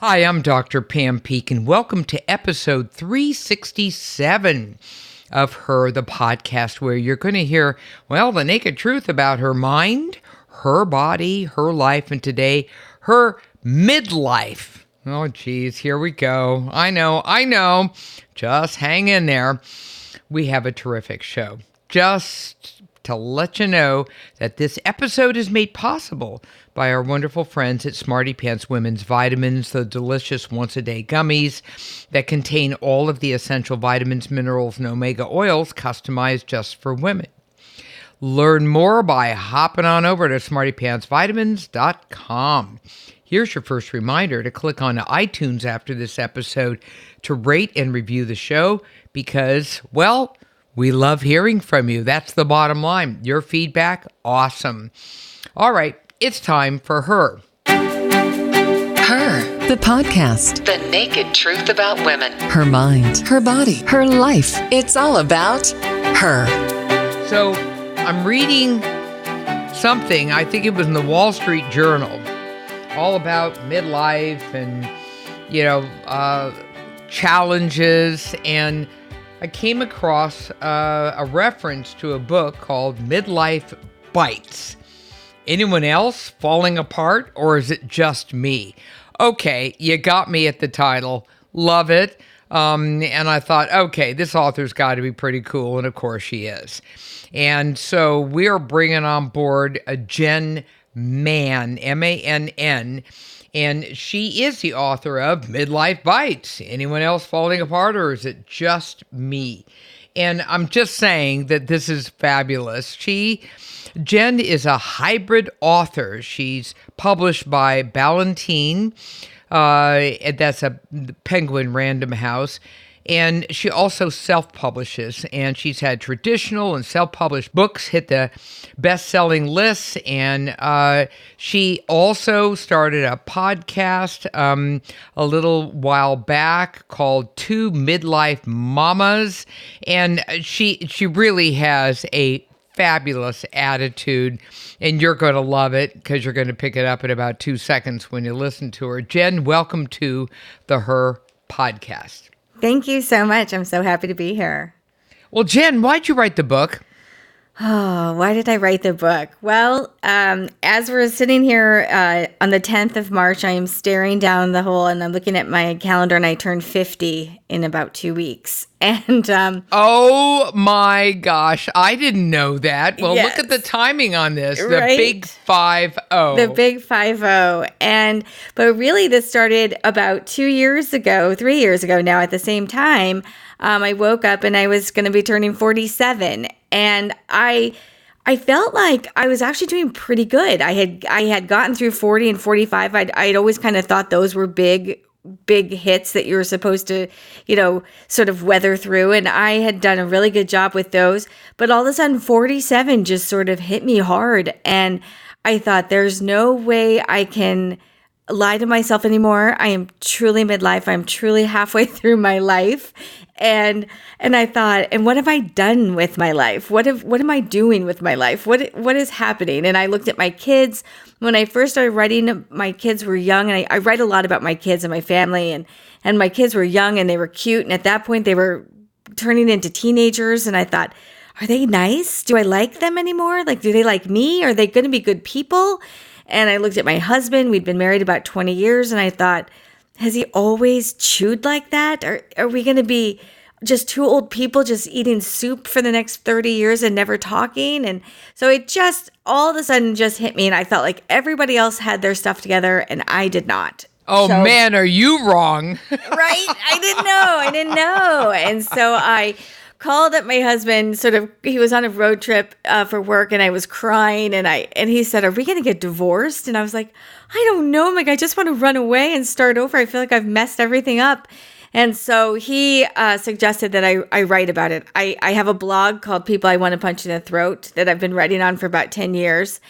Hi, I'm Dr. Pam Peeke, and welcome to episode 367 of Her, the podcast, where you're going to hear, well, the naked truth about her mind, her body, her life, and today, her midlife. Oh, geez, here we go. I know, I know. Just hang in there. We have a terrific show. Just to let you know that this episode is made possible by our wonderful friends at Smarty Pants Women's Vitamins, the delicious once a day gummies that contain all of the essential vitamins, minerals, and omega oils customized just for women. Learn more by hopping on over to smartypantsvitamins.com. Here's your first reminder to click on iTunes after this episode to rate and review the show because, well, we love hearing from you. That's the bottom line. Your feedback, awesome. All right, it's time for her. Her, the podcast. The naked truth about women. Her mind, her body, her life. It's all about her. So I'm reading something, I think it was in the Wall Street Journal, all about midlife and, you know, uh, challenges. And I came across uh, a reference to a book called Midlife Bites. Anyone else falling apart, or is it just me? Okay, you got me at the title. Love it. Um, and I thought, okay, this author's got to be pretty cool. And of course, she is. And so we're bringing on board a Jen Mann, M A N N. And she is the author of Midlife Bites. Anyone else falling apart, or is it just me? And I'm just saying that this is fabulous. She, Jen, is a hybrid author. She's published by Ballantine, uh, that's a Penguin Random House. And she also self publishes, and she's had traditional and self published books hit the best selling lists. And uh, she also started a podcast um, a little while back called Two Midlife Mamas. And she, she really has a fabulous attitude, and you're going to love it because you're going to pick it up in about two seconds when you listen to her. Jen, welcome to the Her podcast. Thank you so much. I'm so happy to be here. Well, Jen, why'd you write the book? Oh, why did I write the book? Well, um, as we're sitting here uh, on the 10th of March, I am staring down the hole and I'm looking at my calendar and I turn 50 in about two weeks. And um, oh my gosh, I didn't know that. Well, yes. look at the timing on this the Right? big 5 0. the big 5 0. And, but really, this started about two years ago, three years ago now at the same time. Um, I woke up and I was going to be turning 47. And I, I felt like I was actually doing pretty good. I had I had gotten through 40 and 45. I'd, I'd always kind of thought those were big big hits that you were supposed to, you know, sort of weather through and I had done a really good job with those, but all of a sudden 47 just sort of hit me hard and I thought there's no way I can lie to myself anymore. I am truly midlife. I'm truly halfway through my life. And and I thought, and what have I done with my life? What have what am I doing with my life? What what is happening? And I looked at my kids. When I first started writing, my kids were young, and I, I write a lot about my kids and my family, and and my kids were young and they were cute, and at that point they were turning into teenagers, and I thought, are they nice? Do I like them anymore? Like, do they like me? Are they going to be good people? And I looked at my husband. We'd been married about 20 years. And I thought, has he always chewed like that? Or are we going to be just two old people just eating soup for the next 30 years and never talking? And so it just all of a sudden just hit me. And I felt like everybody else had their stuff together and I did not. oh, so- man, are you wrong? right? I didn't know. I didn't know. And so I called up my husband sort of he was on a road trip uh, for work and i was crying and i and he said are we going to get divorced and i was like i don't know like i just want to run away and start over i feel like i've messed everything up and so he uh, suggested that I, I write about it. I, I have a blog called People I Want to Punch in the Throat that I've been writing on for about 10 years.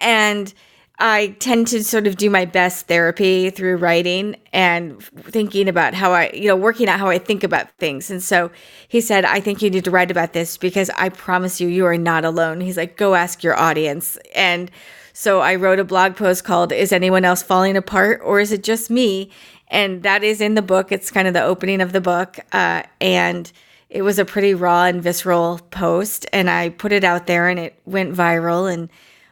And I tend to sort of do my best therapy through writing and thinking about how I, you know, working out how I think about things. And so he said, I think you need to write about this because I promise you, you are not alone. He's like, go ask your audience. And So I wrote a blog post called Is Anyone Else Falling Apart or Is It Just Me? And that is in the book. It's kind of the opening of the book. Uh, and it was a pretty raw and visceral post. And I put it out there and it went viral. And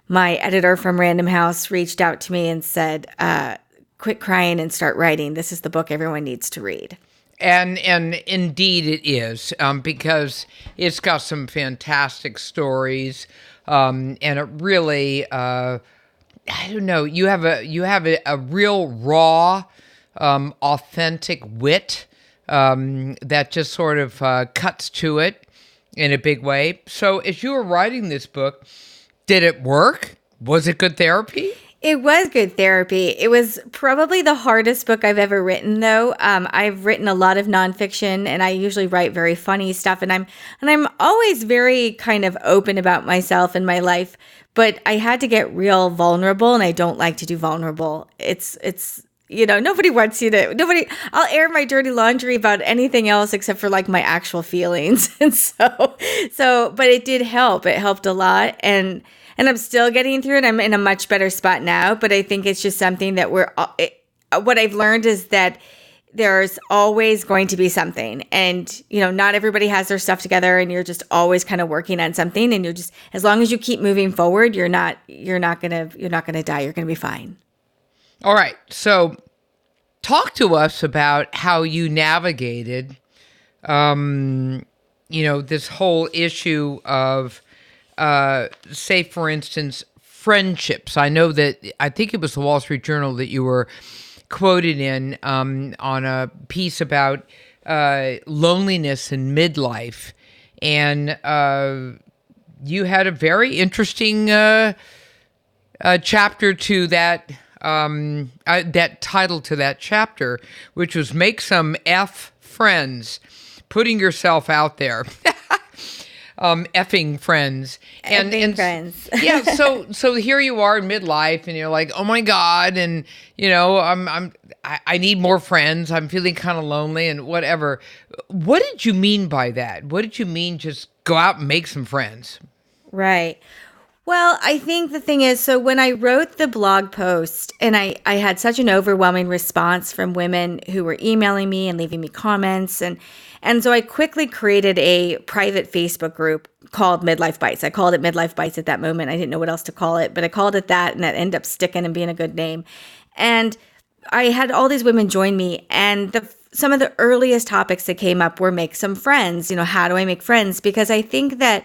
my editor from Random House reached out to me and said, uh, Quit crying and start writing. This is the book everyone needs to read. And and indeed it is um, because it's got some fantastic stories, um, and it really uh, I don't know you have a you have a, a real raw, um, authentic wit um, that just sort of uh, cuts to it in a big way. So as you were writing this book, did it work? Was it good therapy? It was good therapy. It was probably the hardest book I've ever written, though. Um, I've written a lot of nonfiction, and I usually write very funny stuff, and I'm and I'm always very kind of open about myself and my life. But I had to get real vulnerable, and I don't like to do vulnerable. It's it's you know nobody wants you to nobody. I'll air my dirty laundry about anything else except for like my actual feelings, and so so. But it did help. It helped a lot, and and I'm still getting through it. I'm in a much better spot now, but I think it's just something that we're. It, what I've learned is that there's always going to be something and you know not everybody has their stuff together and you're just always kind of working on something and you're just as long as you keep moving forward you're not you're not gonna you're not gonna die you're gonna be fine all right so talk to us about how you navigated um you know this whole issue of uh, say, for instance, friendships. I know that I think it was the Wall Street Journal that you were quoted in um, on a piece about uh, loneliness in midlife, and uh, you had a very interesting uh, uh chapter to that. Um, uh, that title to that chapter, which was "Make Some F Friends," putting yourself out there. um, effing friends and, effing and friends. yeah, so so here you are in midlife, and you're like, oh my god, and you know, I'm I'm I, I need more friends. I'm feeling kind of lonely and whatever. What did you mean by that? What did you mean? Just go out and make some friends. Right. Well, I think the thing is, so when I wrote the blog post and I, I had such an overwhelming response from women who were emailing me and leaving me comments and and so I quickly created a private Facebook group called Midlife Bites. I called it Midlife Bites at that moment. I didn't know what else to call it, but I called it that and that ended up sticking and being a good name. And I had all these women join me and the some of the earliest topics that came up were make some friends. You know, how do I make friends? Because I think that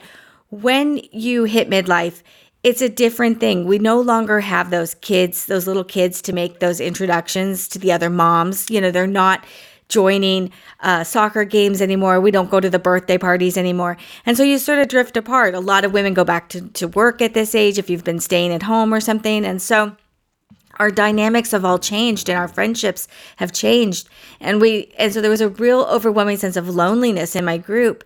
when you hit midlife, it's a different thing. We no longer have those kids, those little kids to make those introductions to the other moms. You know, they're not joining uh, soccer games anymore. We don't go to the birthday parties anymore. And so you sort of drift apart. A lot of women go back to, to work at this age if you've been staying at home or something. And so our dynamics have all changed and our friendships have changed. And we, and so there was a real overwhelming sense of loneliness in my group.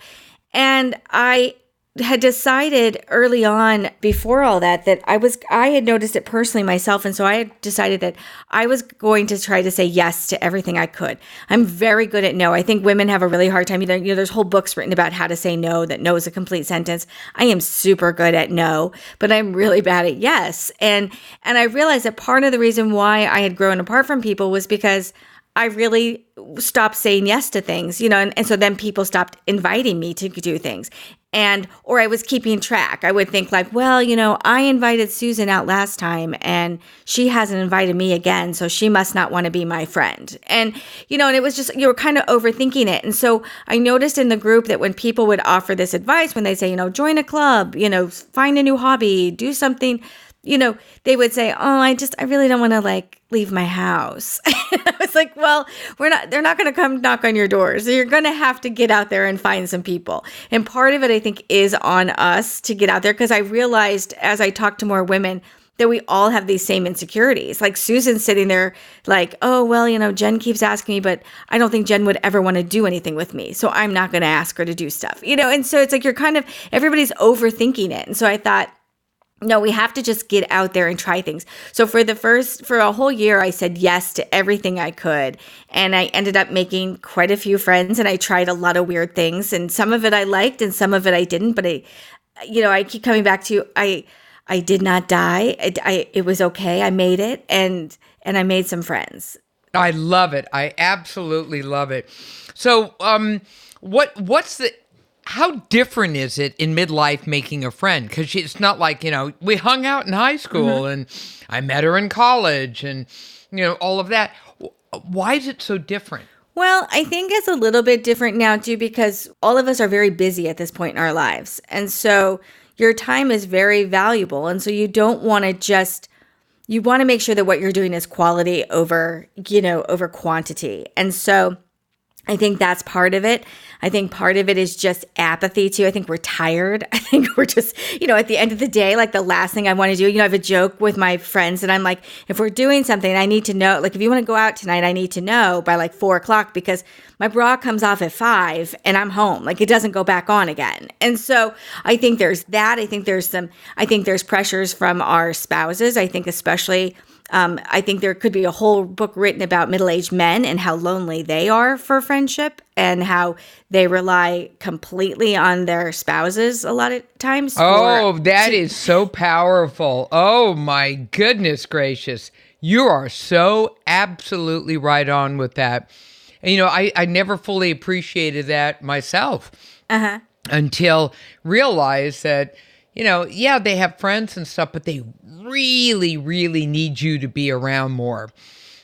And I, had decided early on before all that that I was I had noticed it personally myself and so I had decided that I was going to try to say yes to everything I could. I'm very good at no. I think women have a really hard time. You know, you know there's whole books written about how to say no that no is a complete sentence. I am super good at no, but I'm really bad at yes. And and I realized that part of the reason why I had grown apart from people was because I really stopped saying yes to things, you know, and, and so then people stopped inviting me to do things and or I was keeping track. I would think like, well, you know, I invited Susan out last time and she hasn't invited me again, so she must not want to be my friend. And you know, and it was just you were kind of overthinking it. And so I noticed in the group that when people would offer this advice when they say, you know, join a club, you know, find a new hobby, do something you know, they would say, "Oh, I just I really don't want to like leave my house." I was like, "Well, we're not they're not going to come knock on your door. So you're going to have to get out there and find some people." And part of it I think is on us to get out there because I realized as I talked to more women that we all have these same insecurities. Like Susan's sitting there like, "Oh, well, you know, Jen keeps asking me, but I don't think Jen would ever want to do anything with me. So I'm not going to ask her to do stuff." You know, and so it's like you're kind of everybody's overthinking it. And so I thought no, we have to just get out there and try things. So for the first for a whole year I said yes to everything I could and I ended up making quite a few friends and I tried a lot of weird things and some of it I liked and some of it I didn't, but I you know, I keep coming back to I I did not die. I, I, it was okay. I made it, and and I made some friends. I love it. I absolutely love it. So, um, what what's the how different is it in midlife making a friend? Because it's not like you know we hung out in high school Mm-hmm. and I met her in college and you know all of that. Why is it so different? Well, I think it's a little bit different now too because all of us are very busy at this point in our lives. And so your time is very valuable. And so you don't want to just you want to make sure that what you're doing is quality over, you know, over quantity. And so I think that's part of it. I think part of it is just apathy too. I think we're tired. I think we're just, you know, at the end of the day, like the last thing I want to do, you know, I have a joke with my friends and I'm like, if we're doing something, I need to know, like, if you want to go out tonight, I need to know by like four o'clock because my bra comes off at five and I'm home. Like, it doesn't go back on again. And so I think there's that. I think there's some, I think there's pressures from our spouses. I think, especially, um, I think there could be a whole book written about middle aged men and how lonely they are for friendship and how they rely completely on their spouses a lot of times. for- Oh, that is so powerful. Oh my goodness gracious. You are so absolutely right on with that. And, you know, I, I never fully appreciated that myself until realized that, you know, yeah, they have friends and stuff, but they really, really need you to be around more.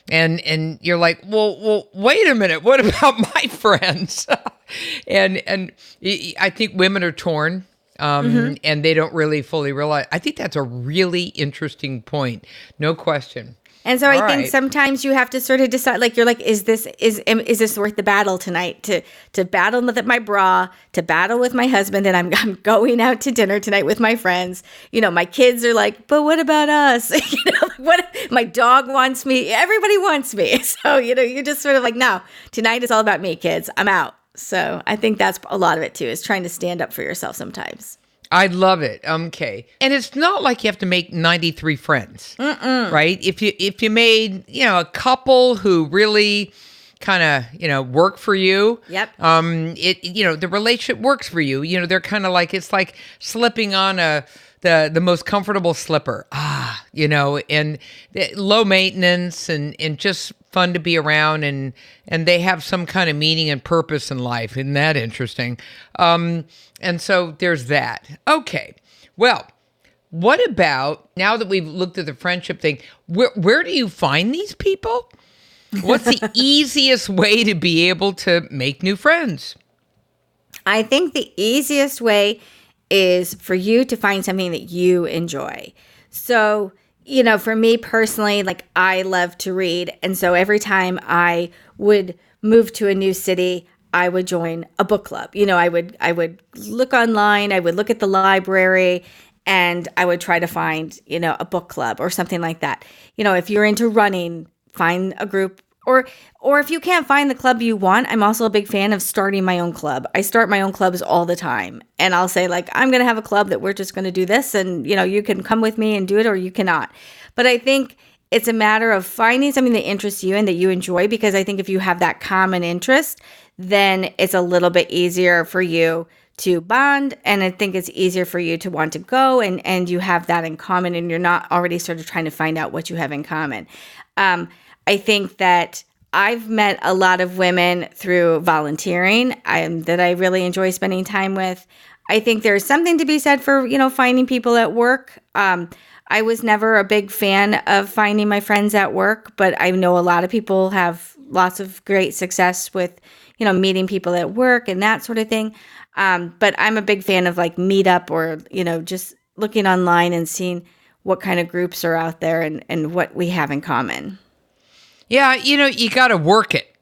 And and you're like, well, well, wait a minute. What about my friends? and and I think women are torn, um, and they don't really fully realize. I think that's a really interesting point. No question. And so I All think sometimes you have to sort of decide, like you're like, is this is is this worth the battle tonight? To to battle with my bra, to battle with my husband, and I'm I'm going out to dinner tonight with my friends. You know, my kids are like, but what about us? you know, what my dog wants me. Everybody wants me. So you know, you're just sort of like, no, tonight is all about me, kids. I'm out. So I think that's a lot of it too, is trying to stand up for yourself sometimes. I love it. Okay, and it's not like you have to make ninety three friends, right? If you if you made you know a couple who really kind of you know work for you, Yep. Um, it you know the relationship works for you. You know they're kind of like it's like slipping on a the the most comfortable slipper. Ah, you know, and eh, low maintenance and and just fun to be around and and they have some kind of meaning and purpose in life. Isn't that interesting? Um, and so there's that. Okay, well. What about now that we've looked at the friendship thing? Where where do you find these people? What's the easiest way to be able to make new friends? I think the easiest way is for you to find something that you enjoy. So, you know, for me personally, like I love to read. And so every time I would move to a new city, I would join a book club. You know, I would I would look online, I would look at the library and I would try to find, you know, a book club or something like that. You know, if you're into running, find a group or or if you can't find the club you want i'm also a big fan of starting my own club. I start my own clubs all the time. And i'll say like i'm going to have a club that we're just going to do this and you know you can come with me and do it or you cannot. But i think it's a matter of finding something that interests you and that you enjoy because i think if you have that common interest then it's a little bit easier for you to bond and i think it's easier for you to want to go and and you have that in common and you're not already sort of trying to find out what you have in common. Um, I think that I've met a lot of women through volunteering um, that I really enjoy spending time with. I think there's something to be said for, you know, finding people at work. Um, I was never a big fan of finding my friends at work, but I know a lot of people have lots of great success with, you know, meeting people at work and that sort of thing. Um, but I'm a big fan of like Meetup or, you know, just looking online and seeing what kind of groups are out there and, and what we have in common. Yeah, you know, you got to work it.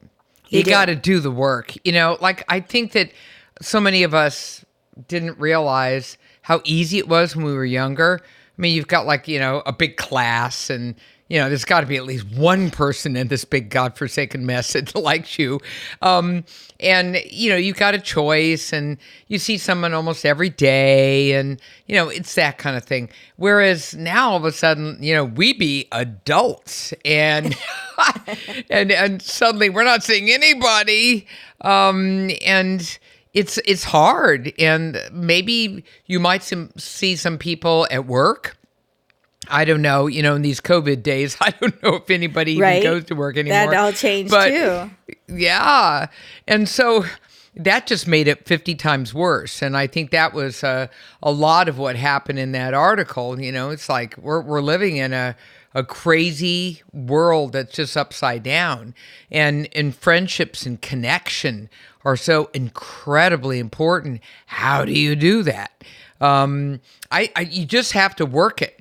You, You got to do the work. You know, like I think that so many of us didn't realize how easy it was when we were younger. I mean, you've got like, you know, a big class and you know, there's got to be at least one person in this big godforsaken mess that likes you. Um, and, you know, you've got a choice and you see someone almost every day. And, you know, it's that kind of thing. Whereas now all of a sudden, you know, we be adults and, and, and suddenly we're not seeing anybody. Um, and, it's it's hard and maybe you might some, see some people at work I don't know. You know, in these COVID days, I don't know if anybody Right. even goes to work anymore. That all changed But- too. Yeah. And so that just made it 50 times worse. And I think that was uh, a lot of what happened in that article. You know, it's like we're, we're living in a, a crazy world that's just upside down. And, and friendships and connection are so incredibly important. How do you do that? Um, I, I you just have to work it.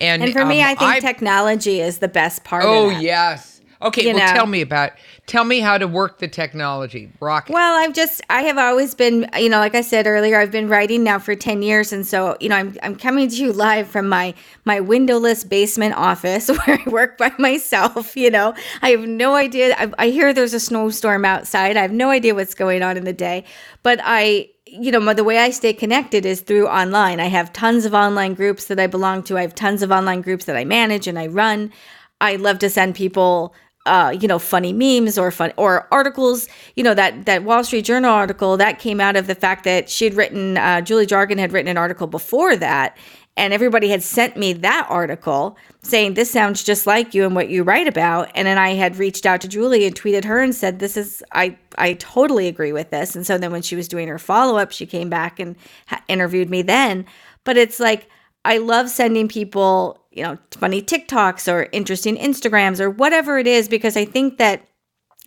And, And for me, um, I think technology is the best part Oh yes. Okay, You well know. tell me about tell me how to work the technology. Rocket. Well, I've just I have always been, you know, like I said earlier, I've been writing now for 10 years and so, you know, I'm I'm coming to you live from my my windowless basement office where I work by myself, you know. I have no idea I, I hear there's a snowstorm outside. I have no idea what's going on in the day, but I you know, the way I stay connected is through online. I have tons of online groups that I belong to. I have tons of online groups that I manage and I run. I love to send people uh, you know, funny memes or fun or articles. You know that that Wall Street Journal article that came out of the fact that she'd written uh, Julie Jargon had written an article before that, and everybody had sent me that article saying this sounds just like you and what you write about. And then I had reached out to Julie and tweeted her and said this is I I totally agree with this. And so then when she was doing her follow up, she came back and ha- interviewed me then. But it's like I love sending people, you know, funny TikToks or interesting Instagrams or whatever it is, because I think that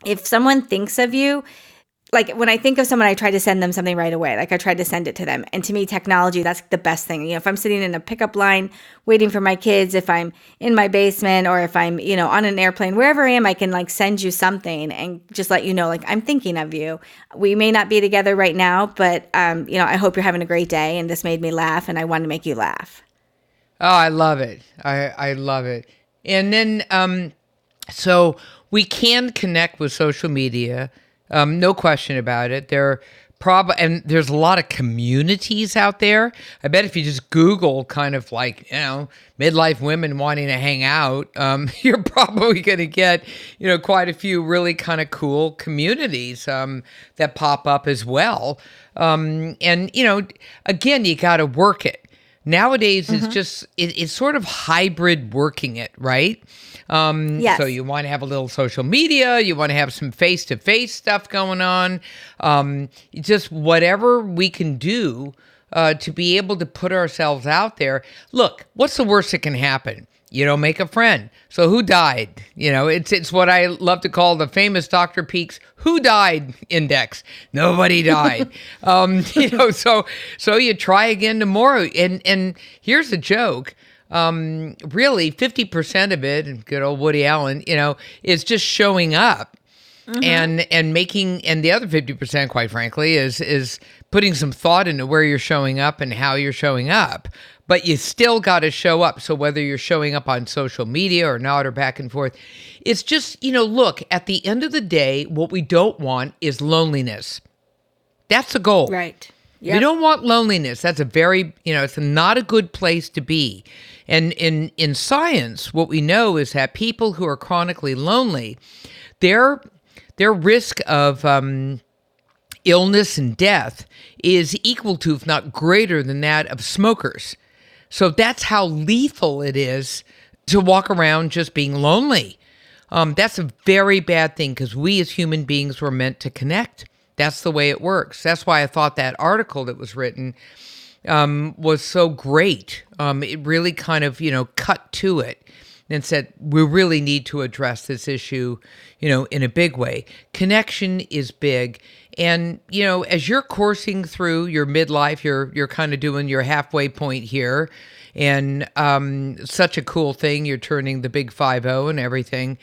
if someone thinks of you, like when I think of someone, I try to send them something right away. Like I tried to send it to them. And to me, technology, that's the best thing. You know, if I'm sitting in a pickup line waiting for my kids, if I'm in my basement or if I'm, you know, on an airplane, wherever I am, I can like send you something and just let you know, like, I'm thinking of you. We may not be together right now, but, um, you know, I hope you're having a great day. And this made me laugh and I want to make you laugh. Oh, I love it. I I love it. And then um so we can connect with social media. Um no question about it. There prob and there's a lot of communities out there. I bet if you just Google kind of like, you know, midlife women wanting to hang out, um, you're probably going to get, you know, quite a few really kind of cool communities um, that pop up as well. Um, and, you know, again, you got to work it. Nowadays, it's just it, it's sort of hybrid working it, right? Um, Yes. So you want to have a little social media, you want to have some face to face stuff going on, um, just whatever we can do uh, to be able to put ourselves out there. Look, what's the worst that can happen? You don't make a friend. So who died? You know, it's it's what I love to call the famous Dr. Peeke's who died index. Nobody died. um, you know, so so you try again tomorrow. And and here's the joke. Um, really, fifty percent of it, and good old Woody Allen, you know, is just showing up and and making and the other 50% quite frankly is is putting some thought into where you're showing up and how you're showing up but you still got to show up so whether you're showing up on social media or not or back and forth it's just you know look at the end of the day what we don't want is loneliness that's the goal Right. we don't want loneliness. That's a very, you know, it's not a good place to be. And in in science, what we know is that people who are chronically lonely, their their risk of um, illness and death is equal to, if not greater than that of smokers. So that's how lethal it is to walk around just being lonely. Um, that's a very bad thing because we as human beings were meant to connect. That's the way it works. That's why I thought that article that was written um, was so great. Um, it really kind of, you know, cut to it and said, we really need to address this issue, you know, in a big way. Connection is big. And, you know, as you're coursing through your midlife, you're you're kind of doing your halfway point here. And um, such a cool thing. You're turning the big five zero and everything.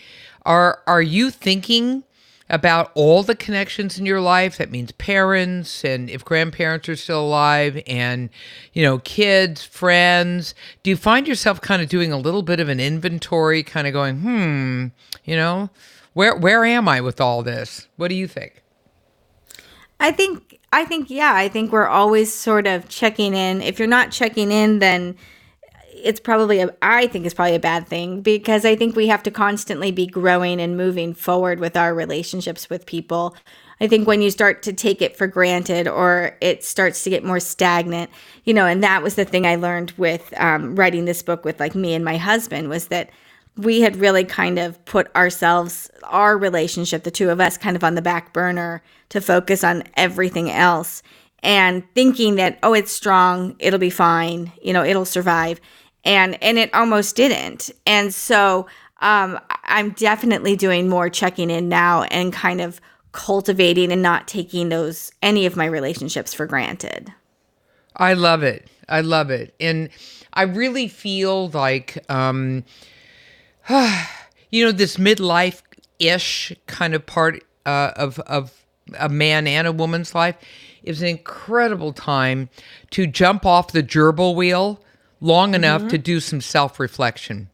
Are are you thinking about all the connections in your life. That means parents and if grandparents are still alive and you know kids friends. Do you find yourself kind of doing a little bit of an inventory kind of going hmm you know where where am i with all this? What do you think? I think I think yeah, I think we're always sort of checking in. If you're not checking in, then it's probably a I think it's probably a bad thing because I think we have to constantly be growing and moving forward with our relationships with people. I think when you start to take it for granted or it starts to get more stagnant, you know, and that was the thing I learned with um, writing this book with like me and my husband was that we had really kind of put ourselves, our relationship, the two of us, kind of on the back burner to focus on everything else and thinking that, oh, it's strong, it'll be fine, you know, it'll survive. And, and it almost didn't. And so um, I'm definitely doing more checking in now and kind of cultivating and not taking those any of my relationships for granted. I love it. I love it. And I really feel like um you know this midlife ish kind of part uh, of of a man and a woman's life is an incredible time to jump off the gerbil wheel long enough to do some self-reflection.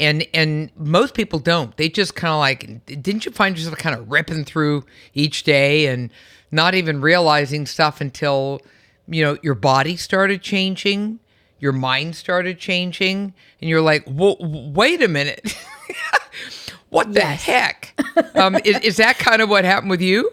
And and most people don't. They just kind of like didn't you find yourself kind of ripping through each day and not even realizing stuff until you know your body started changing your mind started changing and you're like wait a minute. What the heck? Um, is, is that kind of what happened with you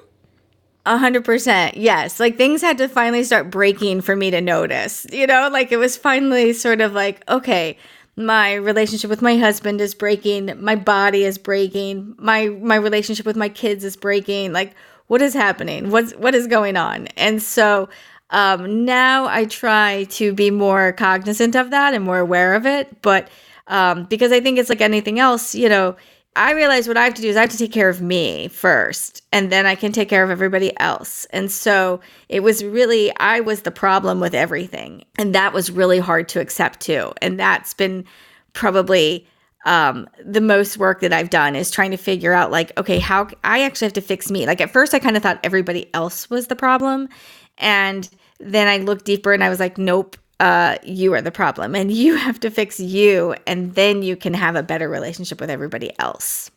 A hundred percent. Yes. Like things had to finally start breaking for me to notice. You know, like it was finally sort of like, okay, my relationship with my husband is breaking, my body is breaking, my my relationship with my kids is breaking. Like, what is happening? What's what is going on? And so um now I try to be more cognizant of that and more aware of it. But um, because I think it's like anything else, you know, I realize what I have to do is I have to take care of me first, and then I can take care of everybody else. And so it was really, I was the problem with everything. And that was really hard to accept too. And that's been probably um, the most work that I've done is trying to figure out, like, okay, how I actually have to fix me. Like, at first, I kind of thought everybody else was the problem. And then I looked deeper and I was like, nope, uh, you are the problem and you have to fix you and then you can have a better relationship with everybody else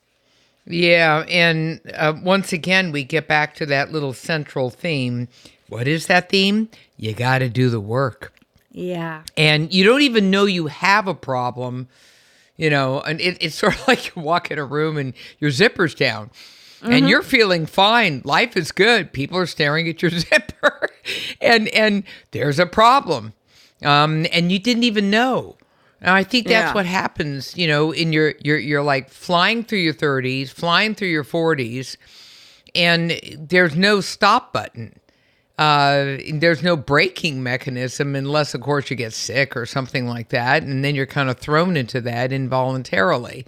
Yeah, and uh, once again, we get back to that little central theme. What is that theme? You got to do the work. yeah And you don't even know you have a problem, you know, and it, it's sort of like you walk in a room and your zipper's down. And you're feeling fine. Life is good. People are staring at your zipper, and and there's a problem, um, and you didn't even know. And I think that's Yeah. what happens, you know, in your you're you're like flying through your 30s, flying through your 40s, and there's no stop button. Uh, there's no braking mechanism unless, of course, you get sick or something like that, and then you're kind of thrown into that involuntarily.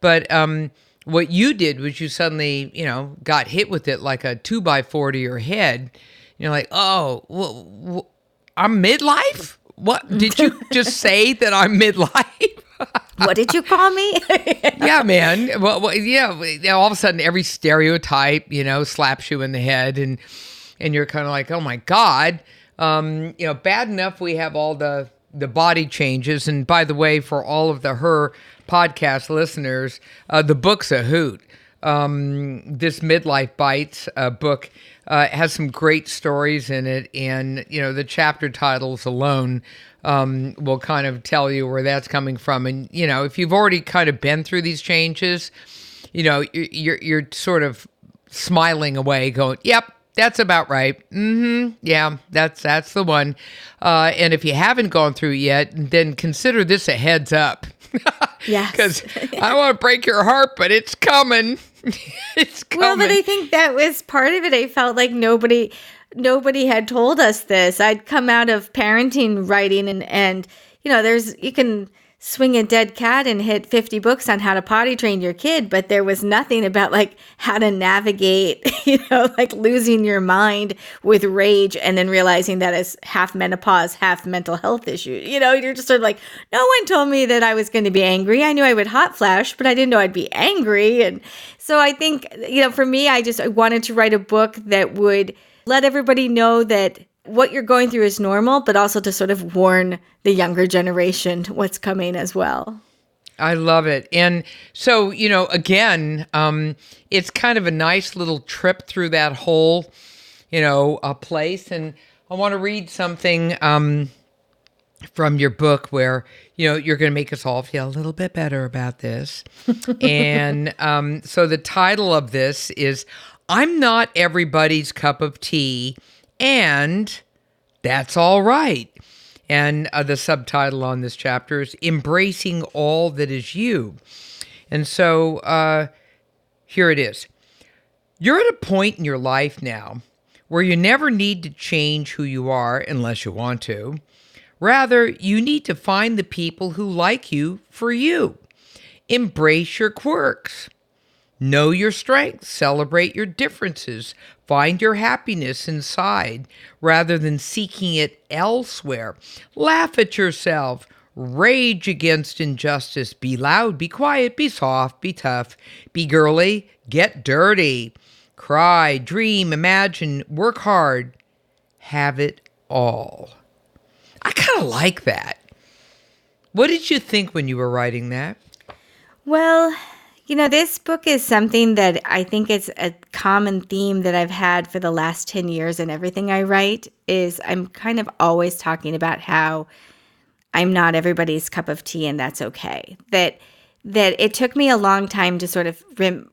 But um, what you did was you suddenly, you know, got hit with it like a two by four to your head. You're like, oh, well, well, I'm midlife. What did you just say that I'm midlife? what did you call me yeah, man. Well, well, yeah. All of a sudden, every stereotype, you know, slaps you in the head, and and you're kind of like, oh my god. Um, you know, bad enough we have all the the body changes. And by the way, for all of the her podcast listeners, uh, the book's a hoot. Um, this midlife bites uh, book uh, has some great stories in it, and you know the chapter titles alone um, will kind of tell you where that's coming from. And you know, if you've already kind of been through these changes, you know, you're you're, sort of smiling away, going, "Yep, that's about right. Mm-hmm. Yeah, that's that's the one." Uh, and if you haven't gone through it yet, then consider this a heads up. Yes. because I want to break your heart, but it's coming. It's coming. well but i think that was part of it. I felt like nobody nobody had told us this. I'd come out of parenting writing and and you know there's you can swing a dead cat and hit 50 books on how to potty train your kid but there was nothing about like how to navigate you know like losing your mind with rage and then realizing that it's half menopause half mental health issue you know you're just sort of like no one told me that i was going to be angry. I knew i would hot flash but i didn't know i'd be angry. And so i think you know for me i just I wanted to write a book that would let everybody know that what you're going through is normal, but also to sort of warn the younger generation what's coming as well. I love it. And so, you know, again, um, it's kind of a nice little trip through that whole, you know, uh, place. And I want to read something um, from your book where you know you're going to make us all feel a little bit better about this. And um, so the title of this is i'm not everybody's cup of tea and that's all right. And uh, the subtitle on this chapter is embracing all that is you. And so uh, here it is. You're at a point in your life now where you never need to change who you are unless you want to Rather, you need to find the people who like you for you. Embrace your quirks. Know your strengths, celebrate your differences, find your happiness inside rather than seeking it elsewhere. Laugh at yourself, rage against injustice, be loud, be quiet, be soft, be tough, be girly, get dirty, cry, dream, imagine, work hard, have it all. I kind of like that. What did you think when you were writing that? Well, you know, this book is something that I think it's a common theme that I've had for the last 10 years and everything I write is I'm kind of always talking about how I'm not everybody's cup of tea and that's okay. That that it took me a long time to sort of rem-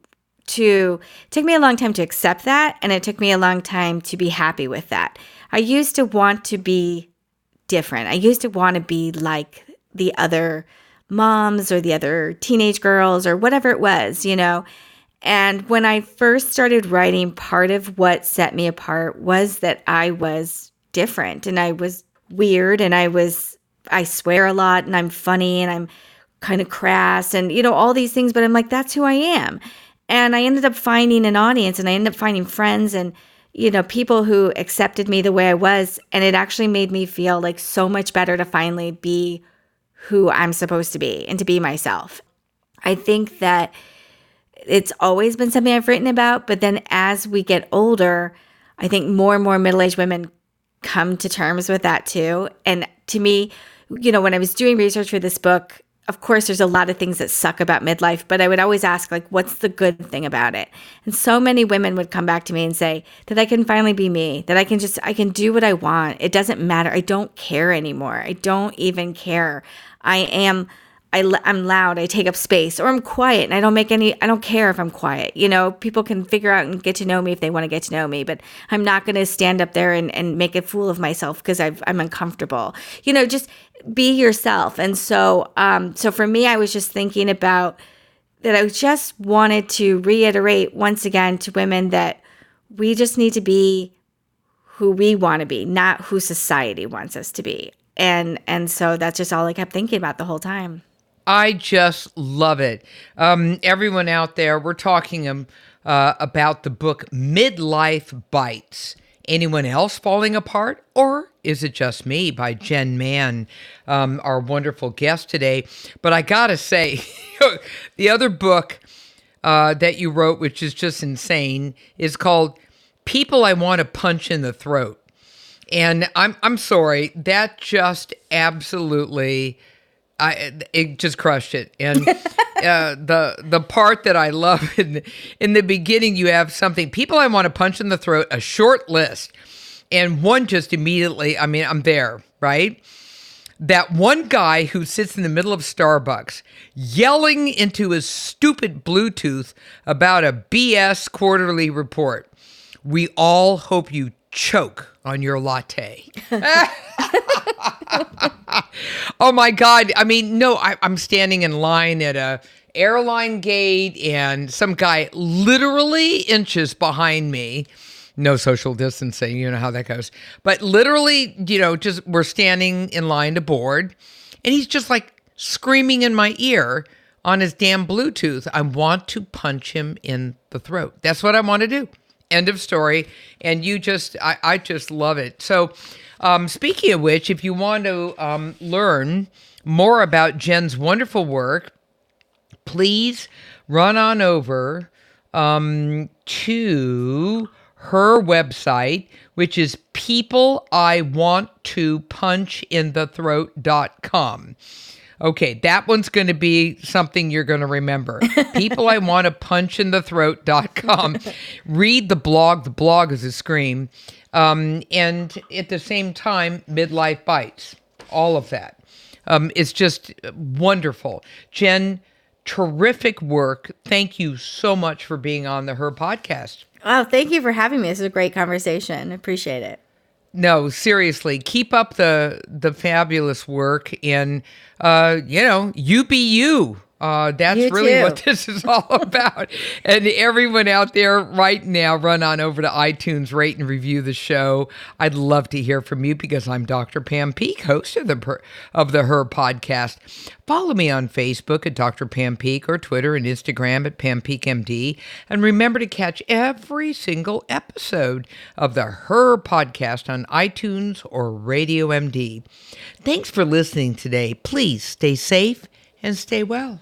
to took me a long time to accept that and it took me a long time to be happy with that. I used to want to be different. I used to want to be like the other moms or the other teenage girls or whatever it was, you know. And when I first started writing, part of what set me apart was that I was different and I was weird and I was, I swear a lot and I'm funny and I'm kind of crass and, you know, all these things. But I'm like, that's who I am. And I ended up finding an audience and I ended up finding friends and, you know, people who accepted me the way I was. And it actually made me feel like so much better to finally be who I'm supposed to be and to be myself. I think that it's always been something I've written about. But then as we get older, I think more and more middle aged women come to terms with that too. And to me, you know, when I was doing research for this book, of course there's a lot of things that suck about midlife but i would always ask like what's the good thing about it? And so many women would come back to me and say that i can finally be me that i can just i can do what i want. It doesn't matter. I don't care anymore. I don't even care. I am I, I'm loud, I take up space, or I'm quiet and I don't make any, I don't care if I'm quiet. You know, people can figure out and get to know me if they want to get to know me, but I'm not going to stand up there and, and make a fool of myself because I'm uncomfortable. You know, just be yourself. And so, um, so for me, I was just thinking about that. I just wanted to reiterate once again to women that we just need to be who we want to be, not who society wants us to be. And and so that's just all I kept thinking about the whole time. I just love it. Um, everyone out there, we're talking um, uh, about the book Midlife Bites. Anyone else falling apart? Or is It Just Me by Jen Mann, um, our wonderful guest today. But I gotta say, the other book uh, that you wrote, which is just insane, is called People I Want to Punch in the Throat. And I'm, I'm sorry, that just absolutely. I it just crushed it, and uh, the the part that I love in in the beginning, you have something people I want to punch in the throat, a short list, and one just immediately, I mean, I'm there, right? That one guy who sits in the middle of Starbucks yelling into his stupid Bluetooth about a BS quarterly report. We all hope you choke on your latte. oh my God. I mean, no, I, I'm standing in line at a airline gate and some guy literally inches behind me no social distancing. You know how that goes. But literally, you know, just we're standing in line to board, and he's just like screaming in my ear on his damn Bluetooth. I want to punch him in the throat. That's what I want to do. End of story. And you just, I, I just love it. So, um, speaking of which, if you want to um, learn more about Jen's wonderful work, please run on over um, to her website, which is people I want to punch in the throat.com. Okay, that one's going to be something you're going to remember. People I want to punch in the throat.com. Read the blog. The blog is a scream. Um, and at the same time, midlife bites. all of that. Um, it's just wonderful. Jen, terrific work. Thank you so much for being on the Her podcast. Wow, thank you for having me. This is a great conversation. Appreciate it. No, seriously, keep up the the fabulous work and uh, you know, you be you. Uh, that's You really too. what this is all about. and everyone out there right now, run on over to iTunes, rate and review the show. I'd love to hear from you because I'm Dr. Pam Peeke, host of the of the Her podcast. Follow me on Facebook at Dr. Pam Peeke or Twitter and Instagram at Pam Peeke MD. And remember to catch every single episode of the Her podcast on iTunes or Radio MD. Thanks for listening today. Please stay safe and stay well.